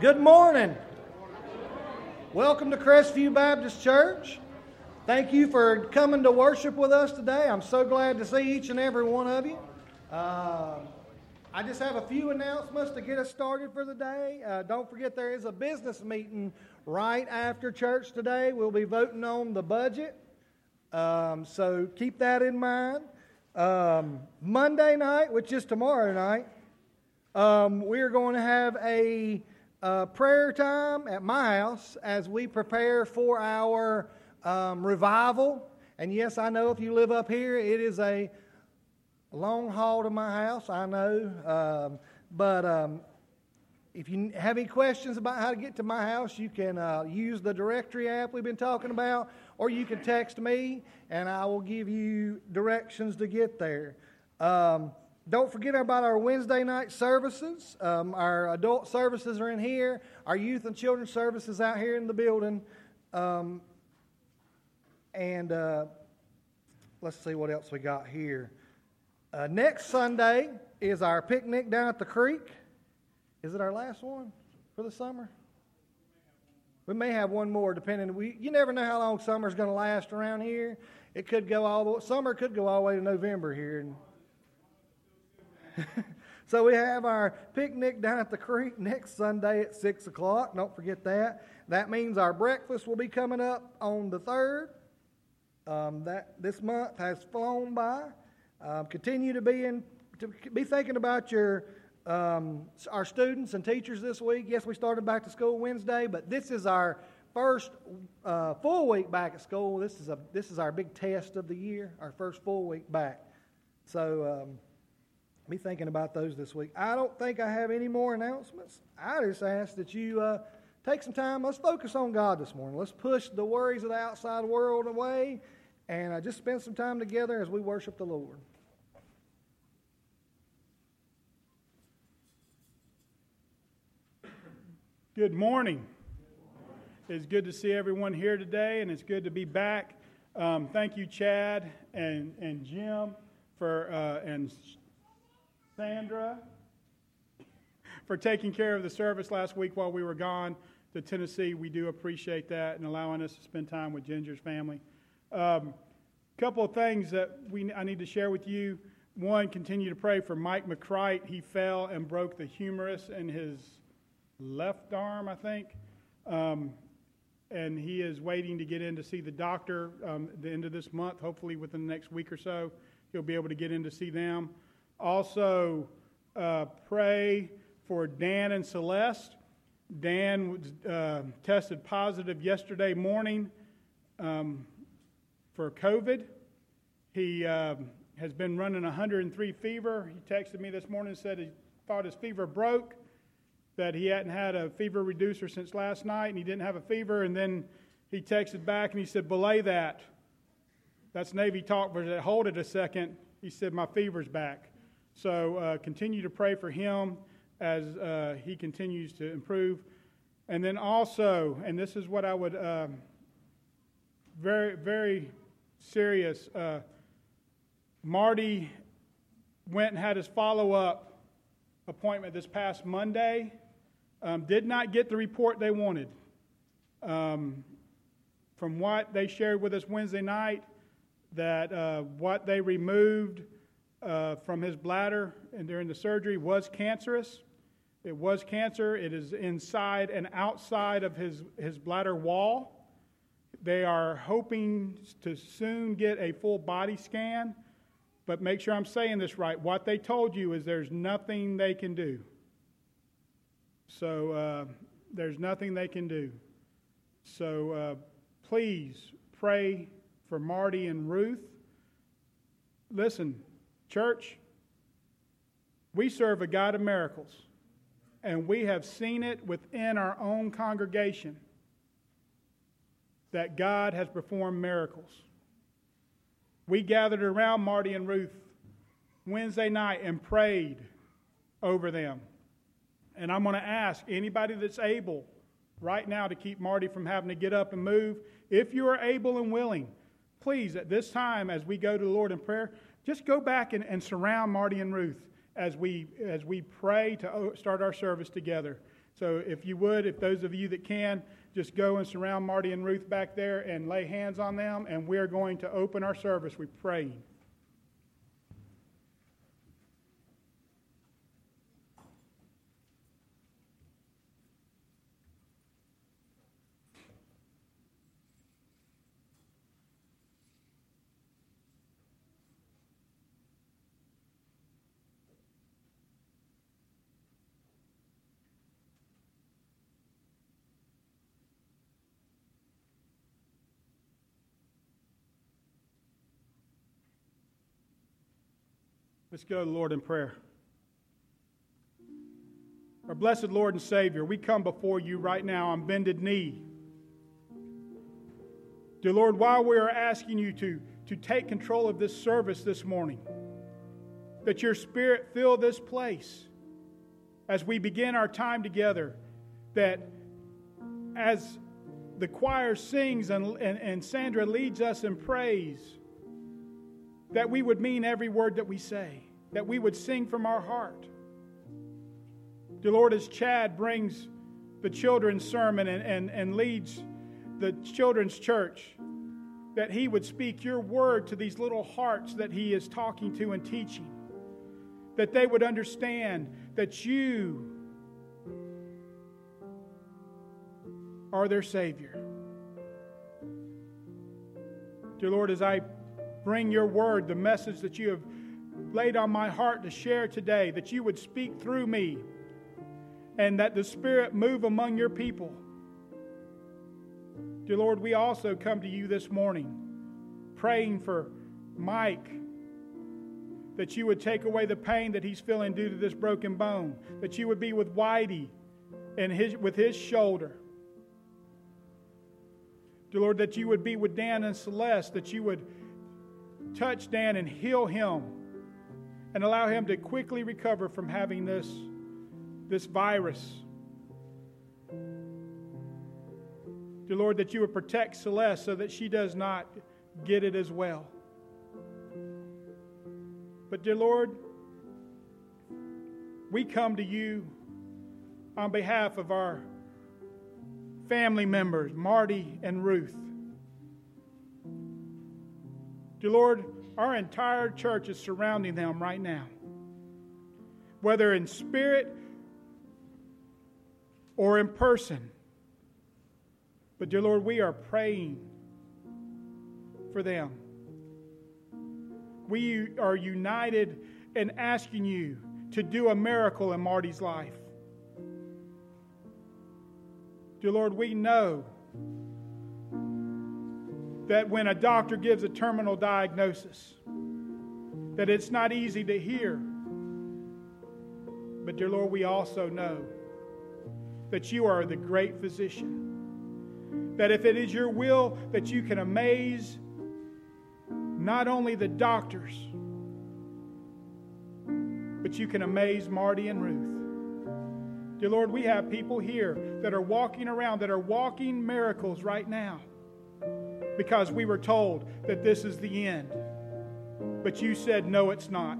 Good morning. Welcome to Crestview Baptist Church. Thank you for coming to worship with us today. I'm so glad to see each and every one of you. Uh, I just have a few announcements to get us started for the day. Uh, don't forget there is a business meeting right after church today. We'll be voting on the budget. Um, so keep that in mind. Um, Monday night, which is tomorrow night, um, we're going to have a, a, prayer time at my house as we prepare for our um, revival. And yes, I know if you live up here, it is a long haul to my house, I know. Um, but um, if you have any questions about how to get to my house, you can uh, use the directory app we've been talking about, or you can text me and I will give you directions to get there. Um, don't forget about our Wednesday night services. Um, our adult services are in here. Our youth and children's services out here in the building. Um, and uh, let's see what else we got here. Uh, next Sunday is our picnic down at the creek. Is it our last one for the summer? We may have one more, depending. We, you never know how long summer's going to last around here. It could go all the summer could go all the way to November here. so we have our picnic down at the creek next Sunday at six o'clock. Don't forget that. That means our breakfast will be coming up on the third. Um, that this month has flown by. Um, continue to be in, to be thinking about your um, our students and teachers this week. Yes, we started back to school Wednesday, but this is our first uh, full week back at school. This is a this is our big test of the year, our first full week back. So um, be thinking about those this week. I don't think I have any more announcements. I just ask that you uh, take some time. Let's focus on God this morning. Let's push the worries of the outside world away, and uh, just spend some time together as we worship the Lord. Good morning. It's good to see everyone here today, and it's good to be back. Um, thank you, Chad and, and Jim, for uh, and Sandra for taking care of the service last week while we were gone to Tennessee. We do appreciate that and allowing us to spend time with Ginger's family. A um, couple of things that we I need to share with you. One, continue to pray for Mike McCright. He fell and broke the humerus in his left arm, I think. Um, and he is waiting to get in to see the doctor um, the end of this month. Hopefully, within the next week or so, he'll be able to get in to see them. Also, uh, pray for Dan and Celeste. Dan uh, tested positive yesterday morning um, for COVID. He uh, has been running 103 fever. He texted me this morning and said he thought his fever broke that he hadn't had a fever reducer since last night and he didn't have a fever. And then he texted back and he said, Belay that. That's Navy talk, but hold it a second. He said, My fever's back. So uh, continue to pray for him as uh, he continues to improve. And then also, and this is what I would, um, very, very serious. Uh, Marty went and had his follow up appointment this past Monday um, did not get the report they wanted. Um, from what they shared with us Wednesday night, that uh, what they removed uh, from his bladder and during the surgery was cancerous. It was cancer. It is inside and outside of his, his bladder wall. They are hoping to soon get a full body scan, but make sure I'm saying this right. What they told you is there's nothing they can do. So uh, there's nothing they can do. So uh, please pray for Marty and Ruth. Listen, church, we serve a God of miracles, and we have seen it within our own congregation that God has performed miracles. We gathered around Marty and Ruth Wednesday night and prayed over them. And I'm going to ask anybody that's able right now to keep Marty from having to get up and move, if you are able and willing, please, at this time, as we go to the Lord in prayer, just go back and, and surround Marty and Ruth as we, as we pray to start our service together. So if you would, if those of you that can, just go and surround Marty and Ruth back there and lay hands on them, and we're going to open our service with praying. Let's go to the Lord in prayer. Our blessed Lord and Savior, we come before you right now on bended knee. Dear Lord, while we are asking you to, to take control of this service this morning, that your Spirit fill this place as we begin our time together, that as the choir sings and, and, and Sandra leads us in praise, that we would mean every word that we say that we would sing from our heart. Dear Lord, as Chad brings the children's sermon and, and, and leads the children's church, that he would speak your word to these little hearts that he is talking to and teaching. That they would understand that you are their Savior. Dear Lord, as I bring your word, the message that you have laid on my heart to share today, that you would speak through me and that the Spirit move among your people. Dear Lord, we also come to you this morning praying for Mike that you would take away the pain that he's feeling due to this broken bone, that you would be with Whitey and his, with his shoulder. Dear Lord, that you would be with Dan and Celeste, that you would touch Dan and heal him and allow him to quickly recover from having this, this virus. Dear Lord, that you would protect Celeste so that she does not get it as well. But, dear Lord, we come to you on behalf of our family members, Marty and Ruth. Dear Lord, our entire church is surrounding them right now. Whether in spirit or in person. But, dear Lord, we are praying for them. We are united in asking you to do a miracle in Marty's life. Dear Lord, we know that when a doctor gives a terminal diagnosis, that it's not easy to hear. But, dear Lord, we also know that you are the great physician. That if it is your will, that you can amaze not only the doctors, but you can amaze Marty and Ruth. Dear Lord, we have people here that are walking around, that are walking miracles right now because we were told that this is the end. But you said, no, it's not.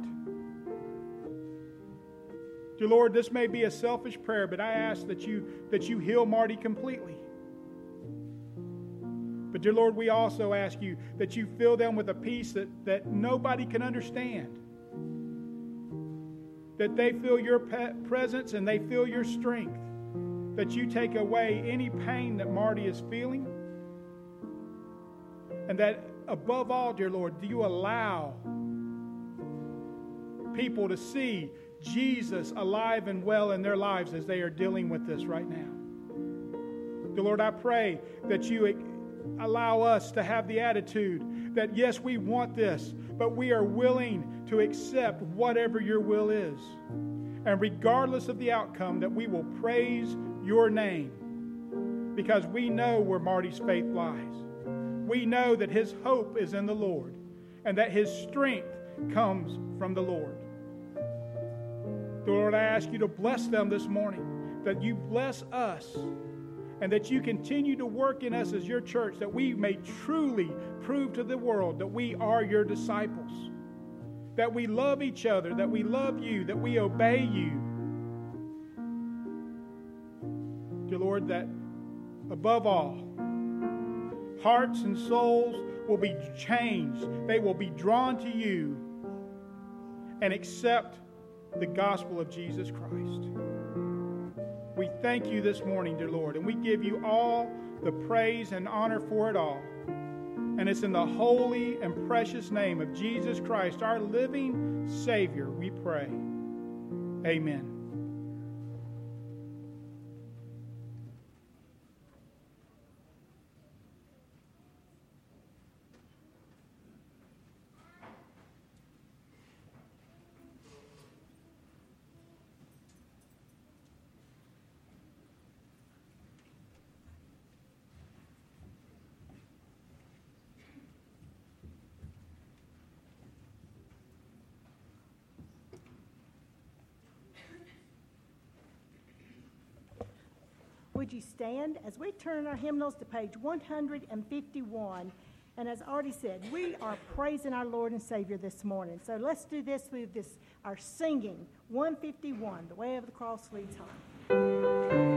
Dear Lord, this may be a selfish prayer, but I ask that you, that you heal Marty completely. But, dear Lord, we also ask you that you fill them with a peace that, that nobody can understand. That they feel your presence and they feel your strength. That you take away any pain that Marty is feeling and that above all, dear Lord, do you allow people to see Jesus alive and well in their lives as they are dealing with this right now? Dear Lord, I pray that you allow us to have the attitude that, yes, we want this, but we are willing to accept whatever your will is. And regardless of the outcome, that we will praise your name because we know where Marty's faith lies we know that his hope is in the Lord and that his strength comes from the Lord. The Lord, I ask you to bless them this morning, that you bless us, and that you continue to work in us as your church, that we may truly prove to the world that we are your disciples, that we love each other, that we love you, that we obey you. Dear Lord, that above all, hearts and souls will be changed. They will be drawn to you and accept the gospel of Jesus Christ. We thank you this morning, dear Lord, and we give you all the praise and honor for it all. And it's in the holy and precious name of Jesus Christ, our living Savior, we pray. Amen. Would you stand as we turn our hymnals to page 151? And as already said, we are praising our Lord and Savior this morning. So let's do this with this our singing 151, The Way of the Cross leads home.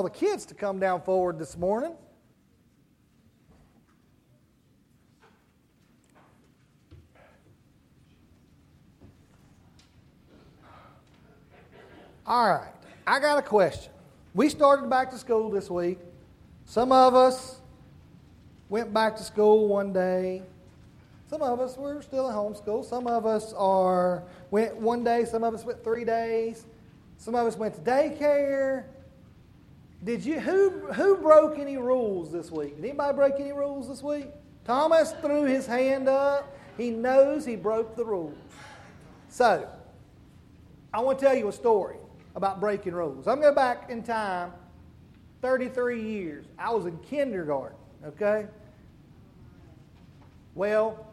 All the kids to come down forward this morning? All right, I got a question. We started back to school this week. Some of us went back to school one day. Some of us were still at home school. Some of us are went one day. Some of us went three days. Some of us went to daycare. Did you who who broke any rules this week? Did anybody break any rules this week? Thomas threw his hand up. He knows he broke the rules. So, I want to tell you a story about breaking rules. I'm going back in time 33 years. I was in kindergarten, okay? Well,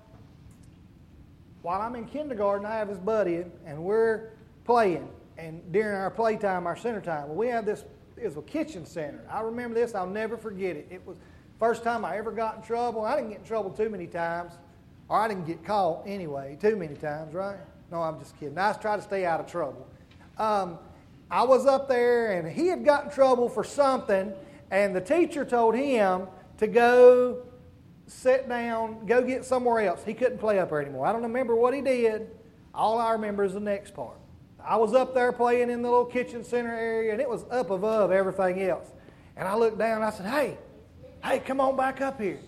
while I'm in kindergarten, I have this buddy, and we're playing. And during our playtime, our center time, well, we have this is a kitchen center. I remember this. I'll never forget it. It was first time I ever got in trouble. I didn't get in trouble too many times, or I didn't get caught anyway too many times, right? No, I'm just kidding. I try to stay out of trouble. Um, I was up there, and he had got in trouble for something, and the teacher told him to go sit down, go get somewhere else. He couldn't play up there anymore. I don't remember what he did. All I remember is the next part. I was up there playing in the little kitchen center area, and it was up above everything else. And I looked down and I said, Hey, hey, come on back up here.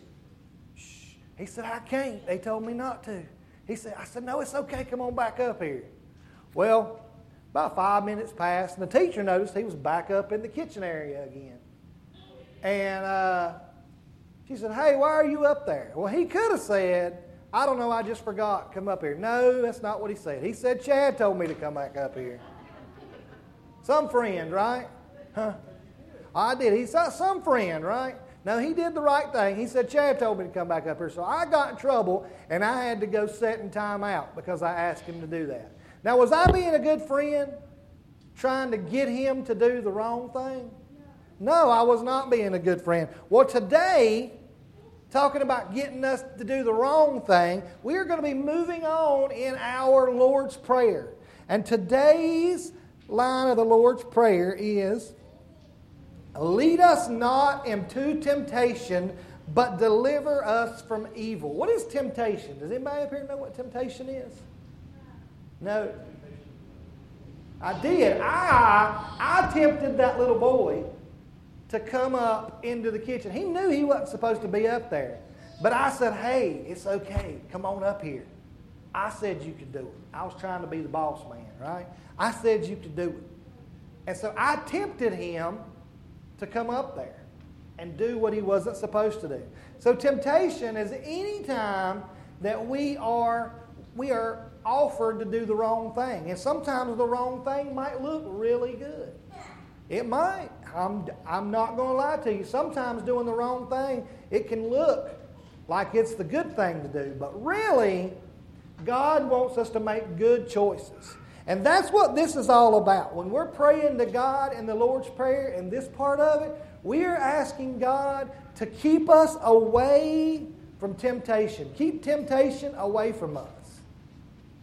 Shh. He said, I can't. They told me not to. He said, I said, No, it's okay. Come on back up here. Well, about five minutes passed, and the teacher noticed he was back up in the kitchen area again. And uh, she said, Hey, why are you up there? Well, he could have said, I don't know, I just forgot. Come up here. No, that's not what he said. He said, Chad told me to come back up here. Some friend, right? Huh? I did. He said, Some friend, right? No, he did the right thing. He said, Chad told me to come back up here. So I got in trouble and I had to go set in time out because I asked him to do that. Now, was I being a good friend trying to get him to do the wrong thing? No, I was not being a good friend. Well, today, talking about getting us to do the wrong thing, we are going to be moving on in our Lord's Prayer. And today's line of the Lord's Prayer is Lead us not into temptation, but deliver us from evil. What is temptation? Does anybody up here know what temptation is? No. I did. I, I tempted that little boy to come up into the kitchen. He knew he wasn't supposed to be up there. But I said, hey, it's okay. Come on up here. I said you could do it. I was trying to be the boss man, right? I said you could do it. And so I tempted him to come up there and do what he wasn't supposed to do. So temptation is any time that we are we are offered to do the wrong thing. And sometimes the wrong thing might look really good. It might. I'm, I'm not going to lie to you. Sometimes doing the wrong thing, it can look like it's the good thing to do. But really, God wants us to make good choices. And that's what this is all about. When we're praying to God in the Lord's Prayer, in this part of it, we are asking God to keep us away from temptation. Keep temptation away from us.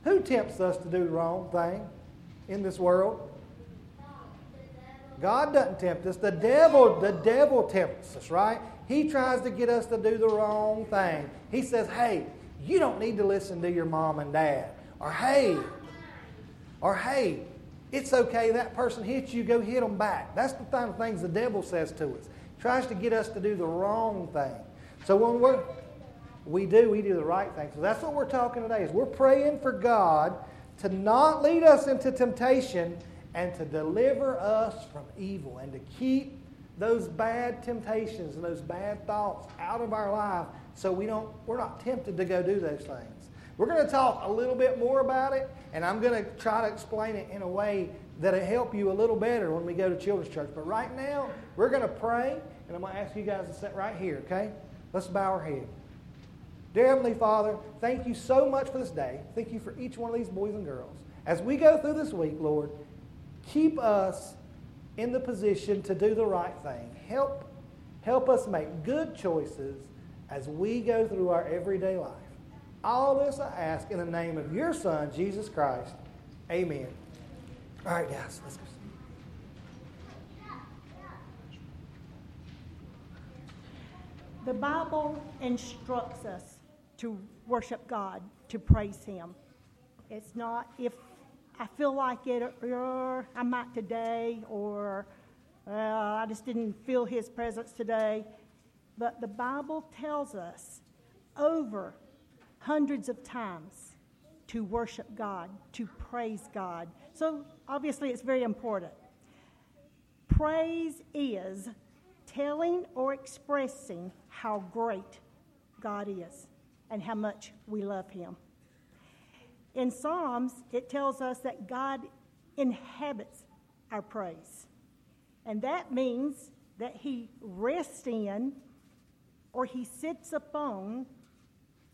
Who tempts us to do the wrong thing in this world? God doesn't tempt us. The devil, the devil tempts us, right? He tries to get us to do the wrong thing. He says, hey, you don't need to listen to your mom and dad. Or hey, or, hey, it's okay, that person hits you, go hit them back. That's the kind of things the devil says to us. He tries to get us to do the wrong thing. So when we're, we do, we do the right thing. So that's what we're talking today is we're praying for God to not lead us into temptation and to deliver us from evil and to keep those bad temptations and those bad thoughts out of our life so we don't, we're not tempted to go do those things. We're going to talk a little bit more about it, and I'm going to try to explain it in a way that'll help you a little better when we go to Children's Church. But right now, we're going to pray, and I'm going to ask you guys to sit right here, okay? Let's bow our head. Dear Heavenly Father, thank you so much for this day. Thank you for each one of these boys and girls. As we go through this week, Lord, keep us in the position to do the right thing. Help, help us make good choices as we go through our everyday life. All this I ask in the name of your Son, Jesus Christ. Amen. All right, guys, let's go. The Bible instructs us to worship God, to praise Him. It's not if I feel like it, or I might today, or uh, I just didn't feel His presence today. But the Bible tells us over hundreds of times to worship God, to praise God. So obviously, it's very important. Praise is telling or expressing how great God is and how much we love Him. In Psalms, it tells us that God inhabits our praise. And that means that He rests in or He sits upon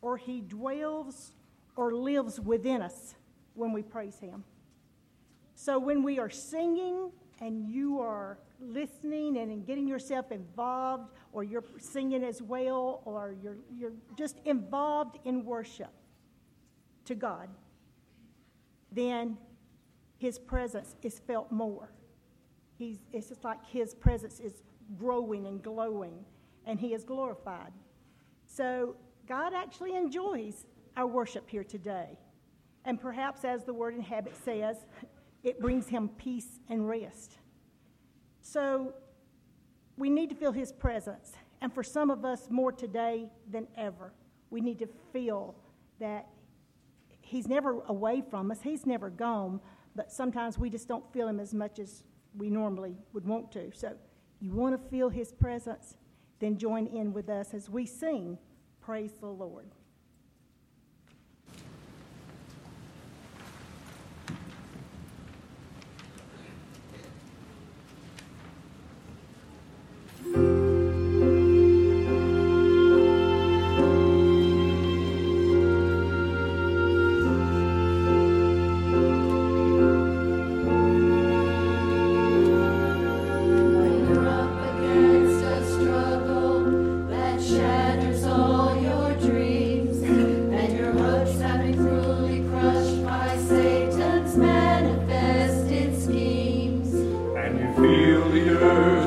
or He dwells or lives within us when we praise Him. So when we are singing and you are listening and getting yourself involved, or you're singing as well, or you're, you're just involved in worship to God, then His presence is felt more. He's, it's just like His presence is growing and glowing, and He is glorified. So God actually enjoys our worship here today. And perhaps, as the word inhabit says, it brings him peace and rest. So we need to feel his presence. And for some of us, more today than ever, we need to feel that he's never away from us, he's never gone, but sometimes we just don't feel him as much as we normally would want to. So you want to feel his presence? Then join in with us as we sing. Praise the Lord. manifested schemes, and you feel the earth.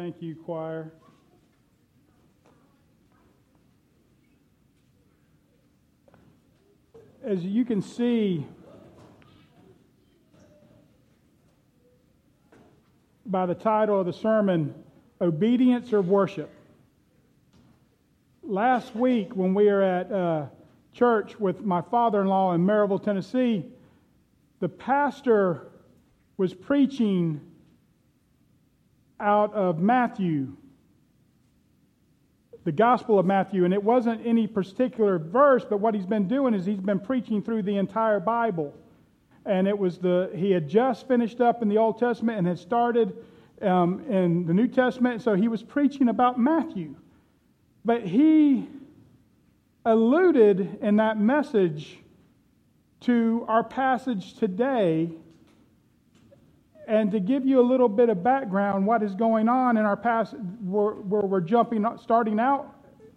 Thank you, choir. As you can see by the title of the sermon, Obedience or Worship. Last week, when we were at uh, church with my father in law in Maryville, Tennessee, the pastor was preaching out of Matthew, the Gospel of Matthew, and it wasn't any particular verse, but what he's been doing is he's been preaching through the entire Bible. And it was the, he had just finished up in the Old Testament and had started um, in the New Testament, so he was preaching about Matthew. But he alluded in that message to our passage today and to give you a little bit of background, what is going on in our past, where, where we're jumping, starting out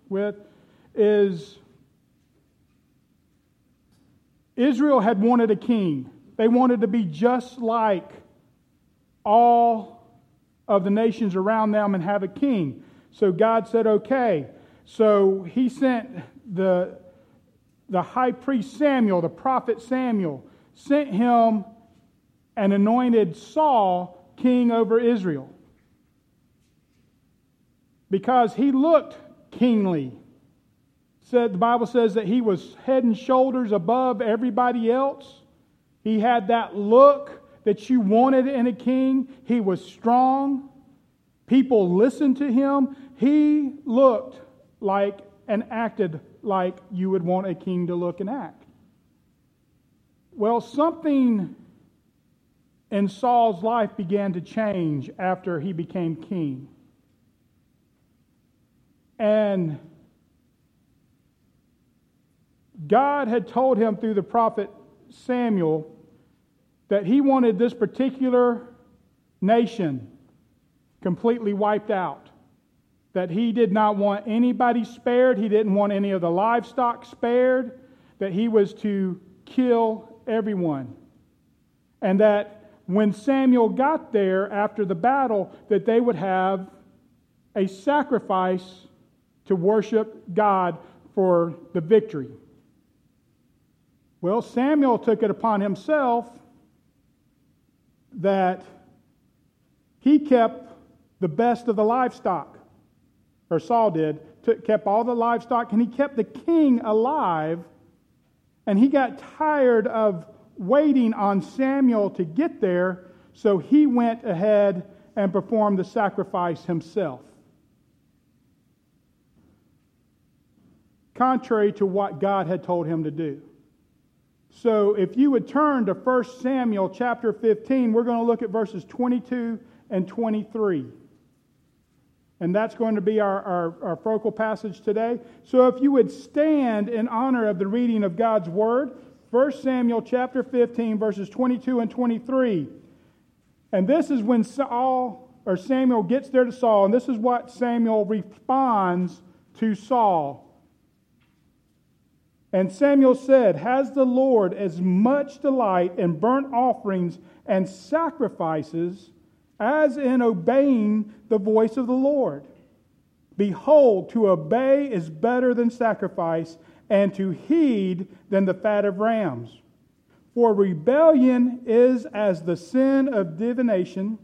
with, is Israel had wanted a king. They wanted to be just like all of the nations around them and have a king. So God said, okay. So he sent the, the high priest Samuel, the prophet Samuel, sent him and anointed Saul king over Israel. Because he looked kingly. Said the Bible says that he was head and shoulders above everybody else. He had that look that you wanted in a king. He was strong. People listened to him. He looked like and acted like you would want a king to look and act. Well, something and Saul's life began to change after he became king. And God had told him through the prophet Samuel that he wanted this particular nation completely wiped out. That he did not want anybody spared, he didn't want any of the livestock spared, that he was to kill everyone. And that when Samuel got there after the battle, that they would have a sacrifice to worship God for the victory. Well, Samuel took it upon himself that he kept the best of the livestock, or Saul did, took, kept all the livestock, and he kept the king alive. And he got tired of waiting on Samuel to get there, so he went ahead and performed the sacrifice himself. Contrary to what God had told him to do. So if you would turn to 1 Samuel chapter 15, we're going to look at verses 22 and 23. And that's going to be our, our, our, focal passage today. So if you would stand in honor of the reading of God's word, 1 Samuel chapter 15, verses 22 and 23. And this is when Saul or Samuel gets there to Saul, and this is what Samuel responds to Saul. And Samuel said, Has the Lord as much delight in burnt offerings and sacrifices as in obeying the voice of the Lord? Behold, to obey is better than sacrifice, and to heed than the fat of rams. For rebellion is as the sin of divination,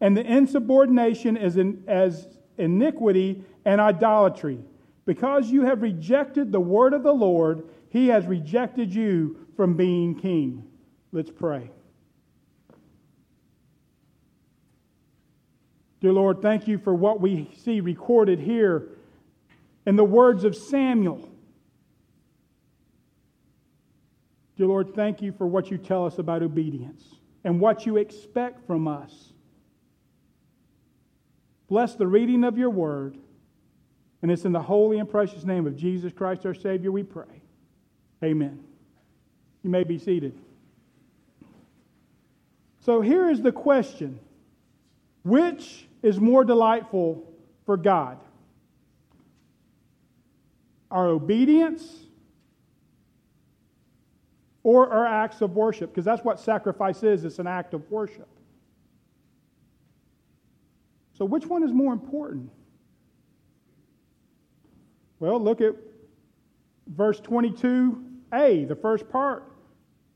and the insubordination is in, as iniquity and idolatry. Because you have rejected the word of the Lord, he has rejected you from being king. Let's pray. Dear Lord, thank you for what we see recorded here in the words of Samuel. Dear Lord, thank you for what you tell us about obedience and what you expect from us. Bless the reading of your word. And it's in the holy and precious name of Jesus Christ, our Savior, we pray. Amen. You may be seated. So here is the question Which is more delightful for God? Our obedience or our acts of worship? Because that's what sacrifice is it's an act of worship. So, which one is more important? Well, look at verse 22a, the first part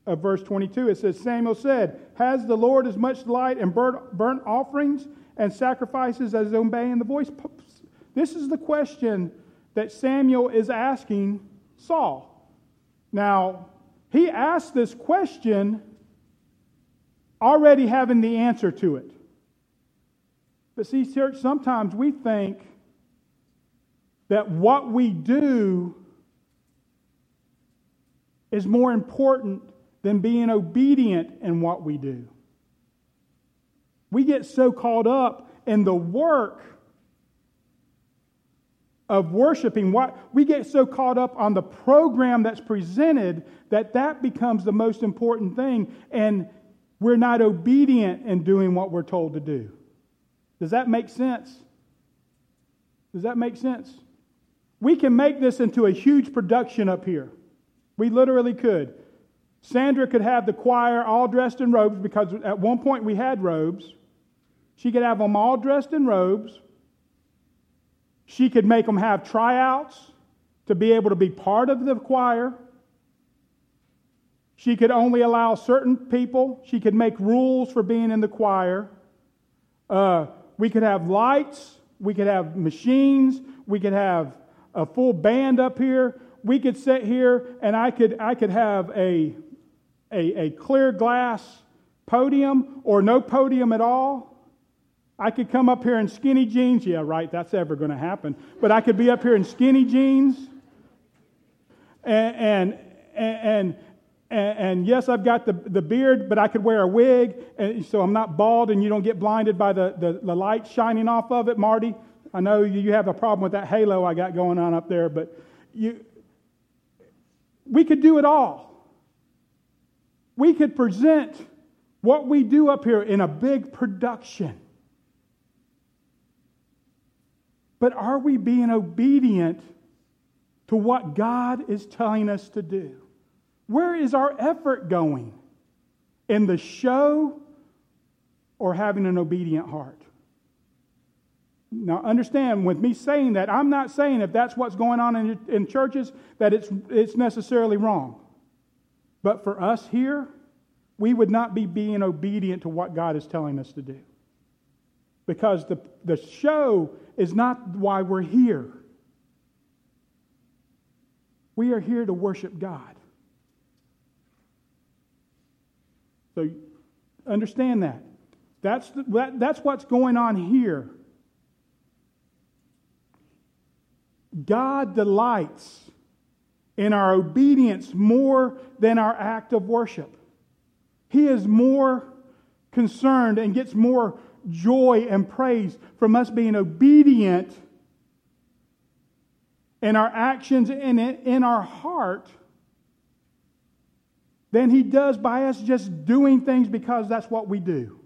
of verse 22. It says, Samuel said, Has the Lord as much delight in burnt offerings and sacrifices as obeying the voice? This is the question that Samuel is asking Saul. Now, he asked this question already having the answer to it. But see, church, sometimes we think that what we do is more important than being obedient in what we do. We get so caught up in the work of worshiping what we get so caught up on the program that's presented that that becomes the most important thing and we're not obedient in doing what we're told to do does that make sense does that make sense we can make this into a huge production up here. We literally could. Sandra could have the choir all dressed in robes because at one point we had robes. She could have them all dressed in robes. She could make them have tryouts to be able to be part of the choir. She could only allow certain people. She could make rules for being in the choir. Uh, we could have lights. We could have machines. We could have a full band up here. We could sit here and I could, I could have a, a, a clear glass podium or no podium at all. I could come up here in skinny jeans. Yeah, right, that's ever going to happen. But I could be up here in skinny jeans. And, and, and, and, and, yes, I've got the, the beard, but I could wear a wig, so I'm not bald and you don't get blinded by the, the, the light shining off of it, Marty. I know you have a problem with that halo I got going on up there, but you, we could do it all. We could present what we do up here in a big production. But are we being obedient to what God is telling us to do? Where is our effort going? In the show or having an obedient heart? Now, understand, with me saying that, I'm not saying if that's what's going on in, in churches that it's, it's necessarily wrong. But for us here, we would not be being obedient to what God is telling us to do. Because the, the show is not why we're here. We are here to worship God. So understand that. That's, the, that, that's what's going on here. God delights in our obedience more than our act of worship. He is more concerned and gets more joy and praise from us being obedient in our actions and in our heart than he does by us just doing things because that's what we do.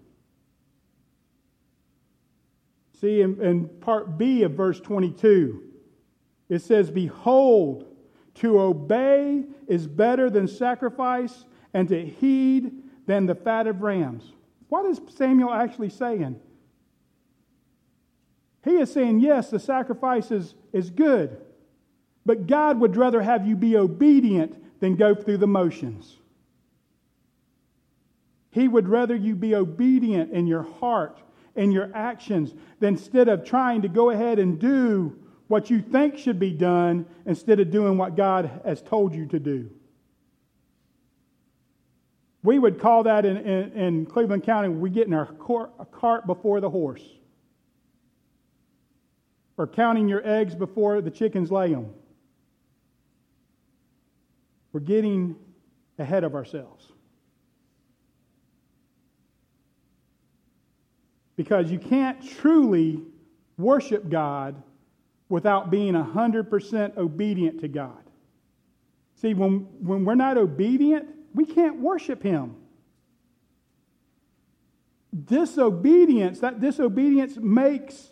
See, in, in part B of verse 22, it says, Behold, to obey is better than sacrifice, and to heed than the fat of rams. What is Samuel actually saying? He is saying, yes, the sacrifice is, is good, but God would rather have you be obedient than go through the motions. He would rather you be obedient in your heart and your actions than instead of trying to go ahead and do what you think should be done instead of doing what God has told you to do. We would call that in, in, in Cleveland County, we get in our cart before the horse. Or counting your eggs before the chickens lay them. We're getting ahead of ourselves. Because you can't truly worship God without being 100% obedient to God. See, when, when we're not obedient, we can't worship him. Disobedience, that disobedience makes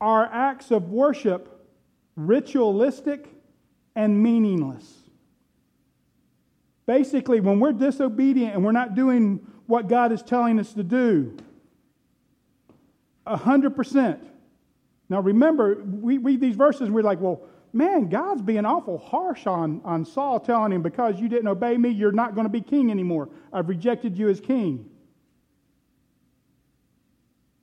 our acts of worship ritualistic and meaningless. Basically, when we're disobedient and we're not doing what God is telling us to do, 100%. Now remember, we read these verses and we're like, well, man, God's being awful harsh on, on Saul, telling him, because you didn't obey me, you're not going to be king anymore. I've rejected you as king.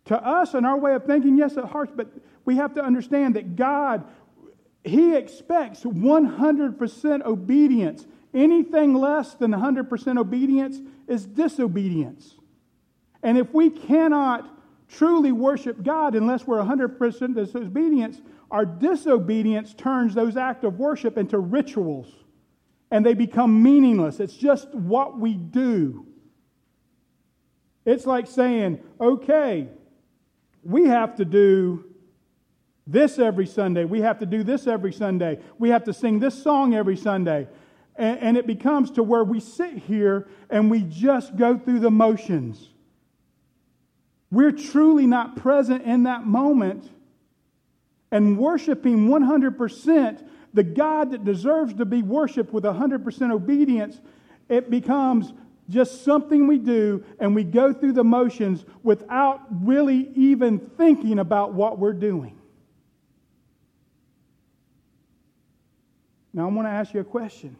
To us, and our way of thinking, yes, it's harsh, but we have to understand that God, He expects 100% obedience. Anything less than 100% obedience is disobedience. And if we cannot truly worship God unless we're 100% disobedience, our disobedience turns those acts of worship into rituals and they become meaningless. It's just what we do. It's like saying, okay, we have to do this every Sunday. We have to do this every Sunday. We have to sing this song every Sunday. And, and, it becomes to where we sit here and we just go through the motions. We're truly not present in that moment and worshiping 100% the God that deserves to be worshiped with 100% obedience, it becomes just something we do and we go through the motions without really even thinking about what we're doing. Now, I want to ask you a question.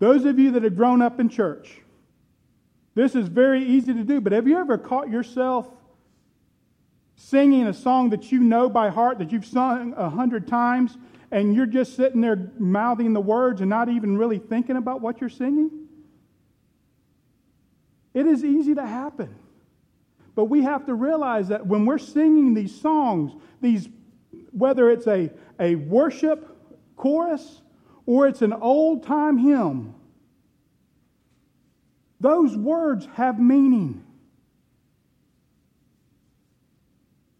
Those of you that have grown up in church, this is very easy to do, but have you ever caught yourself singing a song that you know by heart, that you've sung a hundred times, and you're just sitting there mouthing the words and not even really thinking about what you're singing? It is easy to happen. But we have to realize that when we're singing these songs, these, whether it's a, a worship chorus or it's an old time hymn, those words have meaning.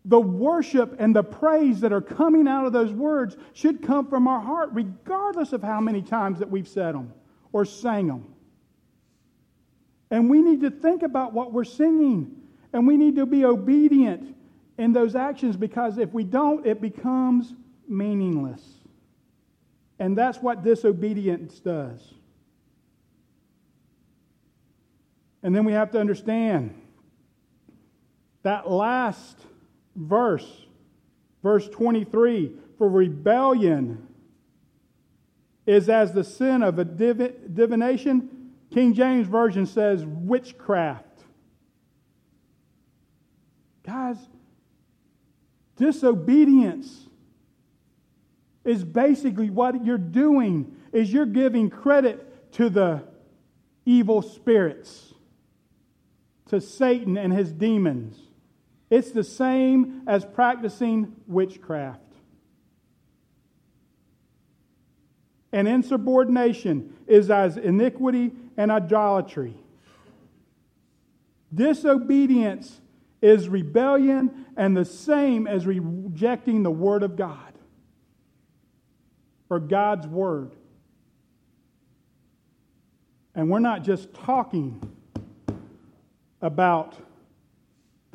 The worship and the praise that are coming out of those words should come from our heart, regardless of how many times that we've said them or sang them. And we need to think about what we're singing. And we need to be obedient in those actions because if we don't, it becomes meaningless. And that's what disobedience does. And then we have to understand that last verse, verse 23 for rebellion is as the sin of a divination. King James Version says witchcraft. Guys, disobedience is basically what you're doing is you're giving credit to the evil spirits to Satan and his demons. It's the same as practicing witchcraft. And insubordination is as iniquity and idolatry. Disobedience is rebellion and the same as rejecting the Word of God or God's Word. And we're not just talking about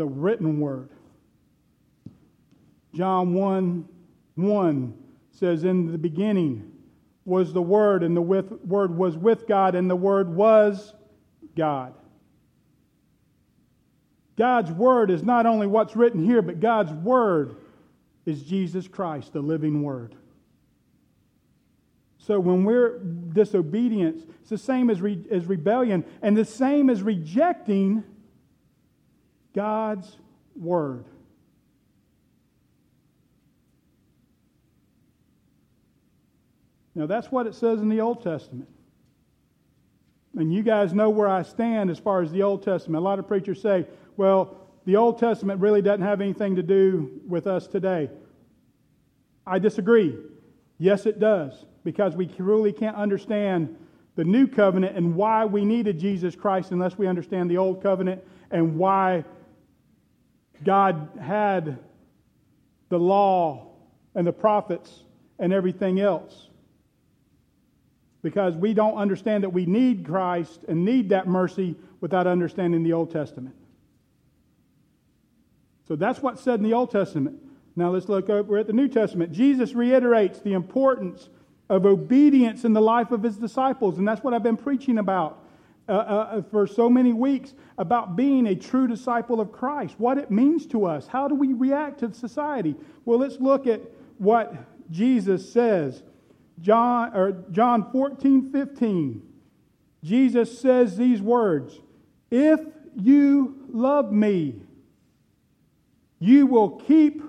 the written Word. John 1 1 says, In the beginning, was the Word, and the with, Word was with God, and the Word was God. God's Word is not only what's written here, but God's Word is Jesus Christ, the living Word. So when we're disobedience, it's the same as, re, as rebellion, and the same as rejecting God's Word. Now, that's what it says in the Old Testament. And you guys know where I stand as far as the Old Testament. A lot of preachers say, well, the Old Testament really doesn't have anything to do with us today. I disagree. Yes, it does, because we really can't understand the new covenant and why we needed Jesus Christ unless we understand the old covenant and why God had the law and the prophets and everything else because we don't understand that we need Christ and need that mercy without understanding the Old Testament. So that's what's said in the Old Testament. Now let's look over at the New Testament. Jesus reiterates the importance of obedience in the life of his disciples, and that's what I've been preaching about uh, uh, for so many weeks about being a true disciple of Christ, what it means to us. How do we react to society? Well, let's look at what Jesus says John, or John 14, 15, Jesus says these words If you love me, you will keep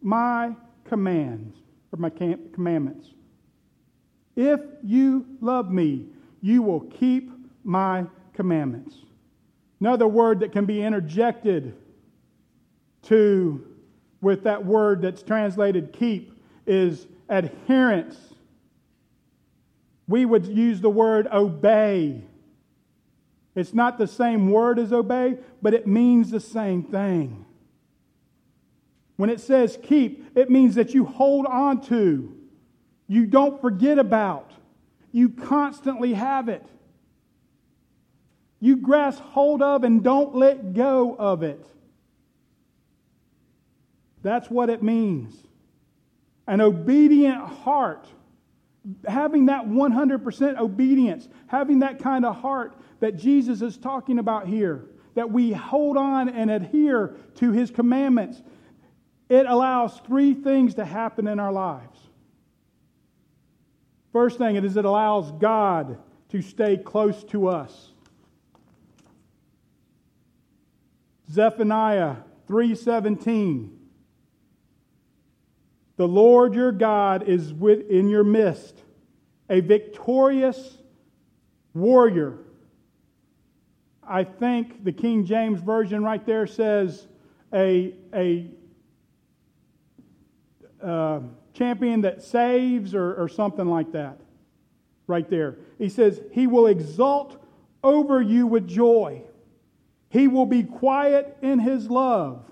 my commands, or my commandments. If you love me, you will keep my commandments. Another word that can be interjected to with that word that's translated keep is adherence we would use the word obey. It's not the same word as obey, but it means the same thing. When it says keep, it means that you hold on to, you don't forget about, you constantly have it. You grasp hold of and don't let go of it. That's what it means. An obedient heart having that 100% obedience, having that kind of heart that Jesus is talking about here, that we hold on and adhere to his commandments, it allows three things to happen in our lives. First thing it is it allows God to stay close to us. Zephaniah 3:17 the Lord your God is in your midst, a victorious warrior. I think the King James Version right there says a, a uh, champion that saves or, or something like that. Right there. He says, He will exult over you with joy. He will be quiet in His love.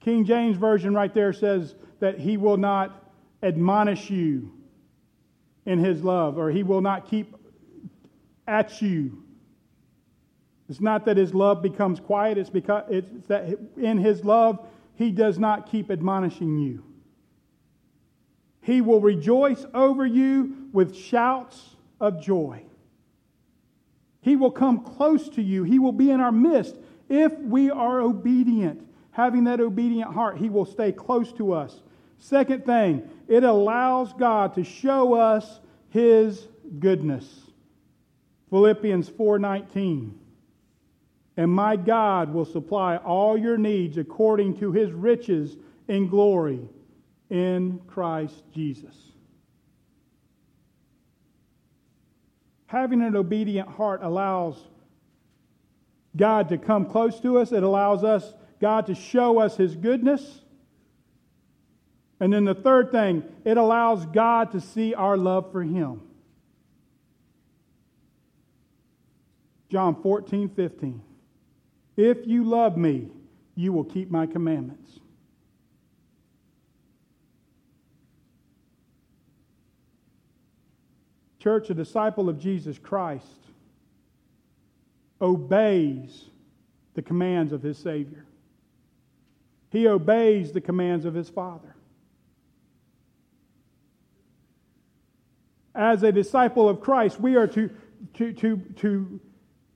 King James Version right there says that he will not admonish you in his love, or he will not keep at you It's not that his love becomes quiet, it's, because, it's that in his love, he does not keep admonishing you. He will rejoice over you with shouts of joy. He will come close to you. He will be in our midst if we are obedient. Having that obedient heart, He will stay close to us. Second thing, it allows God to show us His goodness. Philippians 4:19. And my God will supply all your needs according to his riches in glory in Christ Jesus. Having an obedient heart allows God to come close to us. It allows us, God, to show us his goodness. And then the third thing, it allows God to see our love for him. John 14, 15. If you love me, you will keep my commandments. Church, a disciple of Jesus Christ obeys the commands of his Savior. He obeys the commands of his Father. As a disciple of Christ, we are to, to, to, to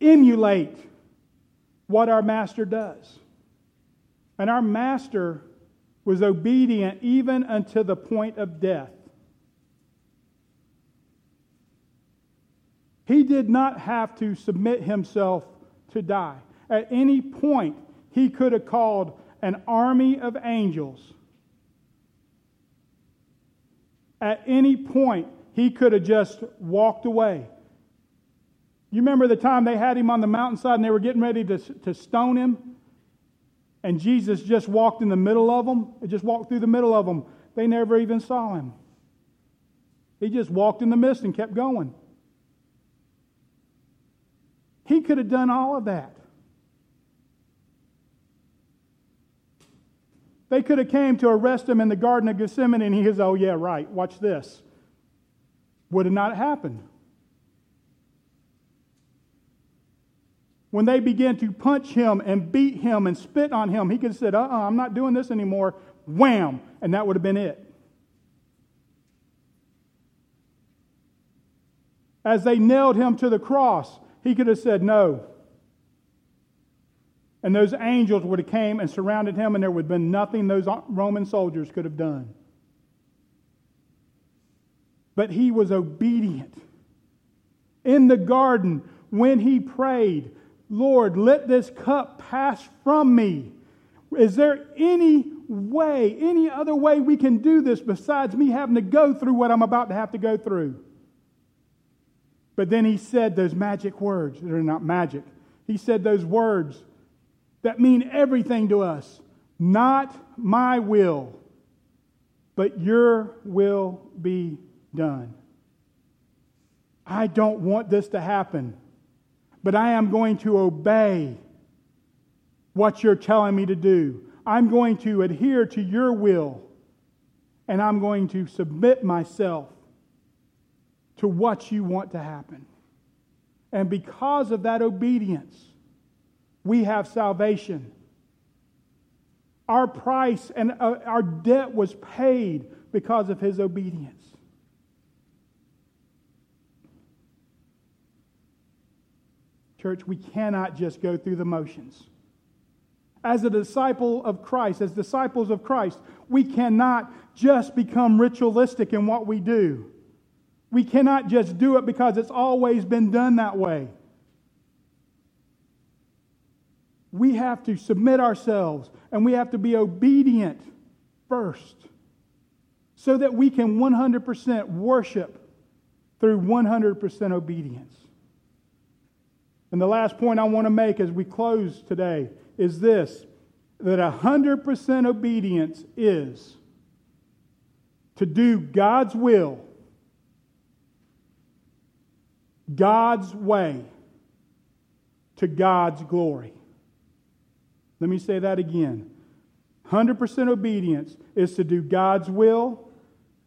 emulate what our master does. And our master was obedient even unto the point of death. He did not have to submit himself to die. At any point, he could have called an army of angels. At any point, he could have just walked away. You remember the time they had him on the mountainside and they were getting ready to, to stone him? And Jesus just walked in the middle of them. He just walked through the middle of them. They never even saw him. He just walked in the mist and kept going. He could have done all of that. They could have came to arrest him in the Garden of Gethsemane, and he goes, "Oh yeah, right. Watch this." Would have not happened. When they began to punch him and beat him and spit on him, he could have said, uh uh-uh, uh, I'm not doing this anymore. Wham! And that would have been it. As they nailed him to the cross, he could have said, No. And those angels would have came and surrounded him, and there would have been nothing those Roman soldiers could have done. But he was obedient. In the garden, when he prayed, Lord, let this cup pass from me. Is there any way, any other way we can do this besides me having to go through what I'm about to have to go through? But then he said those magic words that are not magic. He said those words that mean everything to us. Not my will, but your will be done. I don't want this to happen but I am going to obey what you're telling me to do. I'm going to adhere to your will, and I'm going to submit myself to what you want to happen. And because of that obedience, we have salvation. Our price and uh, our debt was paid because of his obedience. Church, we cannot just go through the motions. As a disciple of Christ, as disciples of Christ, we cannot just become ritualistic in what we do. We cannot just do it because it's always been done that way. We have to submit ourselves and we have to be obedient first so that we can 100% worship through 100% obedience. And the last point I want to make as we close today is this that 100% obedience is to do God's will, God's way, to God's glory. Let me say that again. 100% obedience is to do God's will,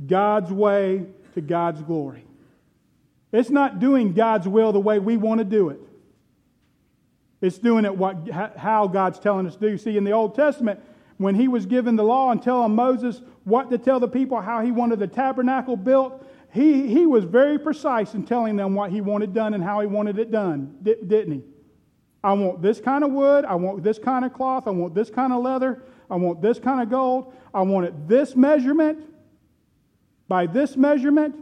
God's way, to God's glory. It's not doing God's will the way we want to do it. It's doing it what, how God's telling us to do. See, in the Old Testament, when he was given the law and telling Moses what to tell the people, how he wanted the tabernacle built, he, he was very precise in telling them what he wanted done and how he wanted it done, didn't he? I want this kind of wood. I want this kind of cloth. I want this kind of leather. I want this kind of gold. I want it this measurement. By this measurement,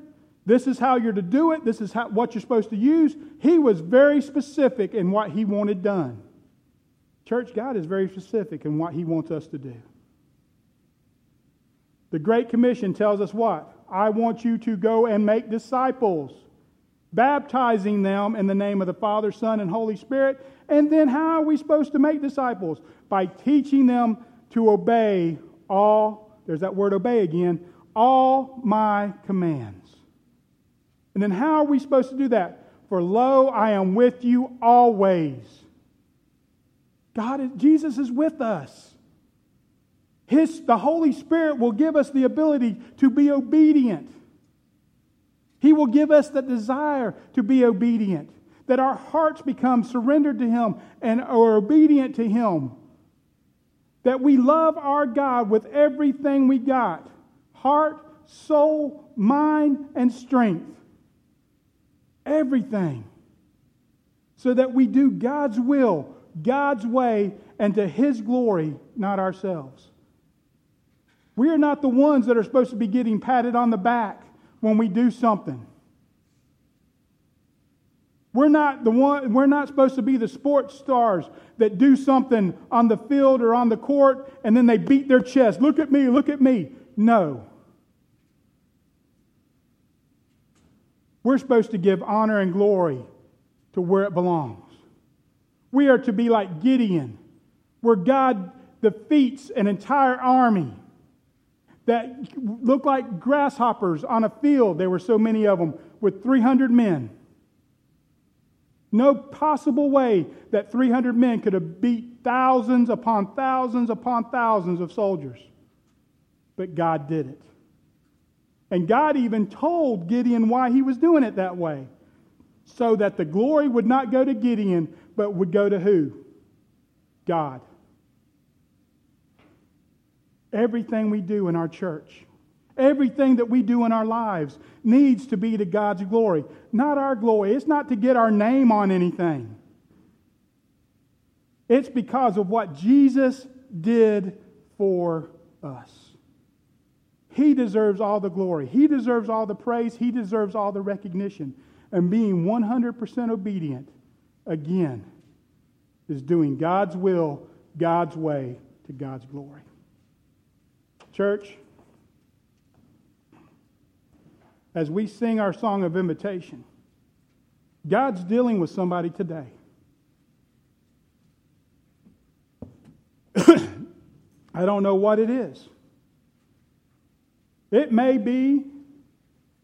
this is how you're to do it. This is how, what you're supposed to use. He was very specific in what he wanted done. Church, God is very specific in what he wants us to do. The Great Commission tells us what? I want you to go and make disciples, baptizing them in the name of the Father, Son, and Holy Spirit. And then how are we supposed to make disciples? By teaching them to obey all, there's that word obey again, all my commands. And then how are we supposed to do that? For lo, I am with you always. God, Jesus is with us. His, the Holy Spirit will give us the ability to be obedient. He will give us the desire to be obedient, that our hearts become surrendered to Him and are obedient to Him. That we love our God with everything we got heart, soul, mind, and strength. Everything. So that we do God's will, God's way, and to His glory, not ourselves. We are not the ones that are supposed to be getting patted on the back when we do something. We're not the one we're not supposed to be the sports stars that do something on the field or on the court and then they beat their chest. Look at me, look at me. No. We're supposed to give honor and glory to where it belongs. We are to be like Gideon, where God defeats an entire army that looked like grasshoppers on a field. There were so many of them with 300 men. No possible way that 300 men could have beat thousands upon thousands upon thousands of soldiers. But God did it. And God even told Gideon why he was doing it that way. So that the glory would not go to Gideon, but would go to who? God. Everything we do in our church, everything that we do in our lives needs to be to God's glory, not our glory. It's not to get our name on anything. It's because of what Jesus did for us. He deserves all the glory. He deserves all the praise. He deserves all the recognition. And being 100% obedient, again, is doing God's will, God's way, to God's glory. Church, as we sing our song of invitation, God's dealing with somebody today. I don't know what it is. It may be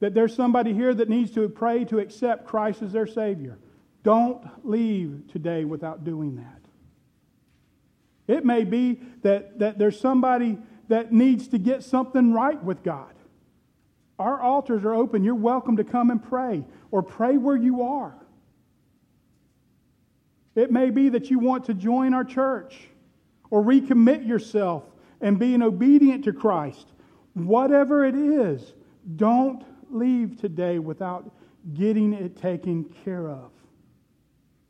that there's somebody here that needs to pray to accept Christ as their Savior. Don't leave today without doing that. It may be that, that there's somebody that needs to get something right with God. Our altars are open. You're welcome to come and pray or pray where you are. It may be that you want to join our church or recommit yourself and being obedient to Christ. Whatever it is, don't leave today without getting it taken care of.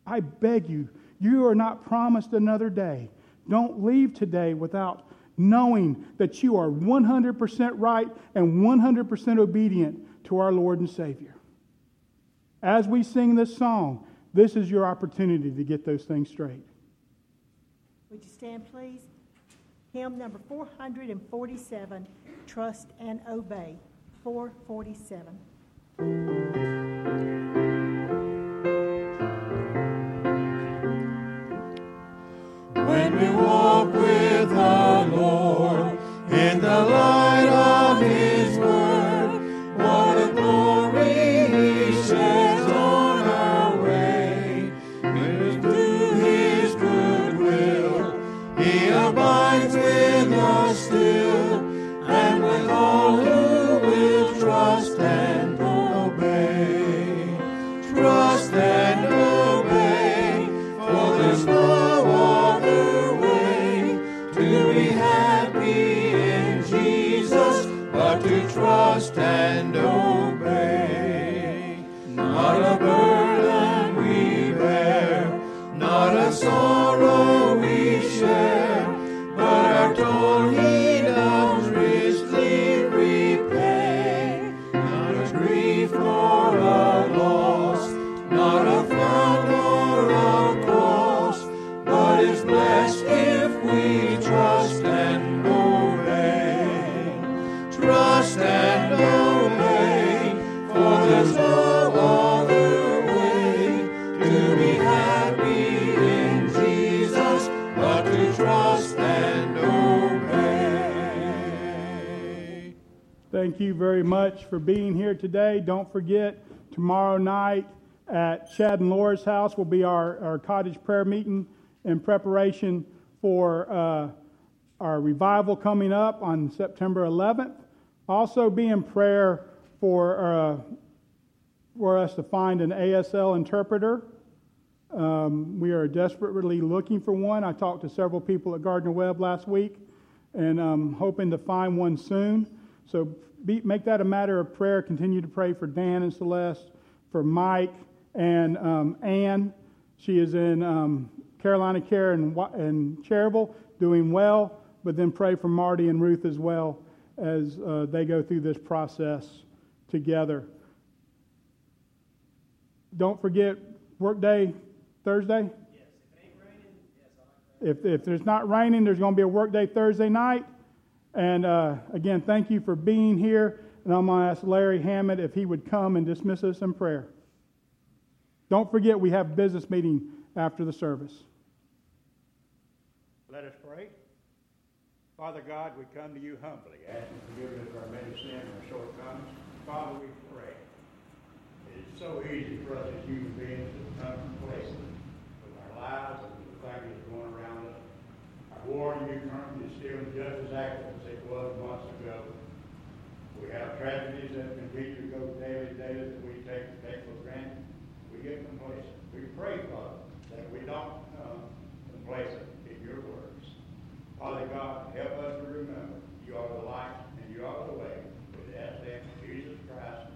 I beg you, you are not promised another day. Don't leave today without knowing that you are 100% right and 100% obedient to our Lord and Savior. As we sing this song, this is your opportunity to get those things straight. Would you stand, please? Hymn number 447 Trust and Obey. 447. when we walk in very much for being here today. Don't forget, tomorrow night at Chad and Laura's house will be our, our cottage prayer meeting in preparation for uh, our revival coming up on September 11th. Also, be in prayer for, uh, for us to find an ASL interpreter. Um, we are desperately looking for one. I talked to several people at Gardner Webb last week and um, hoping to find one soon. So be, make that a matter of prayer. Continue to pray for Dan and Celeste, for Mike and um, Ann. She is in um, Carolina Care and, and Cherryville, doing well. But then pray for Marty and Ruth as well as uh, they go through this process together. Don't forget workday Thursday. Yes. If, if there's not raining, there's going to be a workday Thursday night. And uh, again, thank you for being here. And I'm going to ask Larry Hammond if he would come and dismiss us in prayer. Don't forget, we have business meeting after the service. Let us pray. Father God, we come to you humbly, asking forgiveness for our many sins and our shortcomings. Father, we pray. It is so easy for us as human beings to become complacent with our lives and the things that are going around us war in Ukraine is still just as active as it was months ago. We have tragedies that continue to go daily, daily that we take, take for granted. We get complacent. We pray, Father, that we don't become complacent in your words. Father God, help us to remember you are the light and you are the way. With that, Jesus Christ.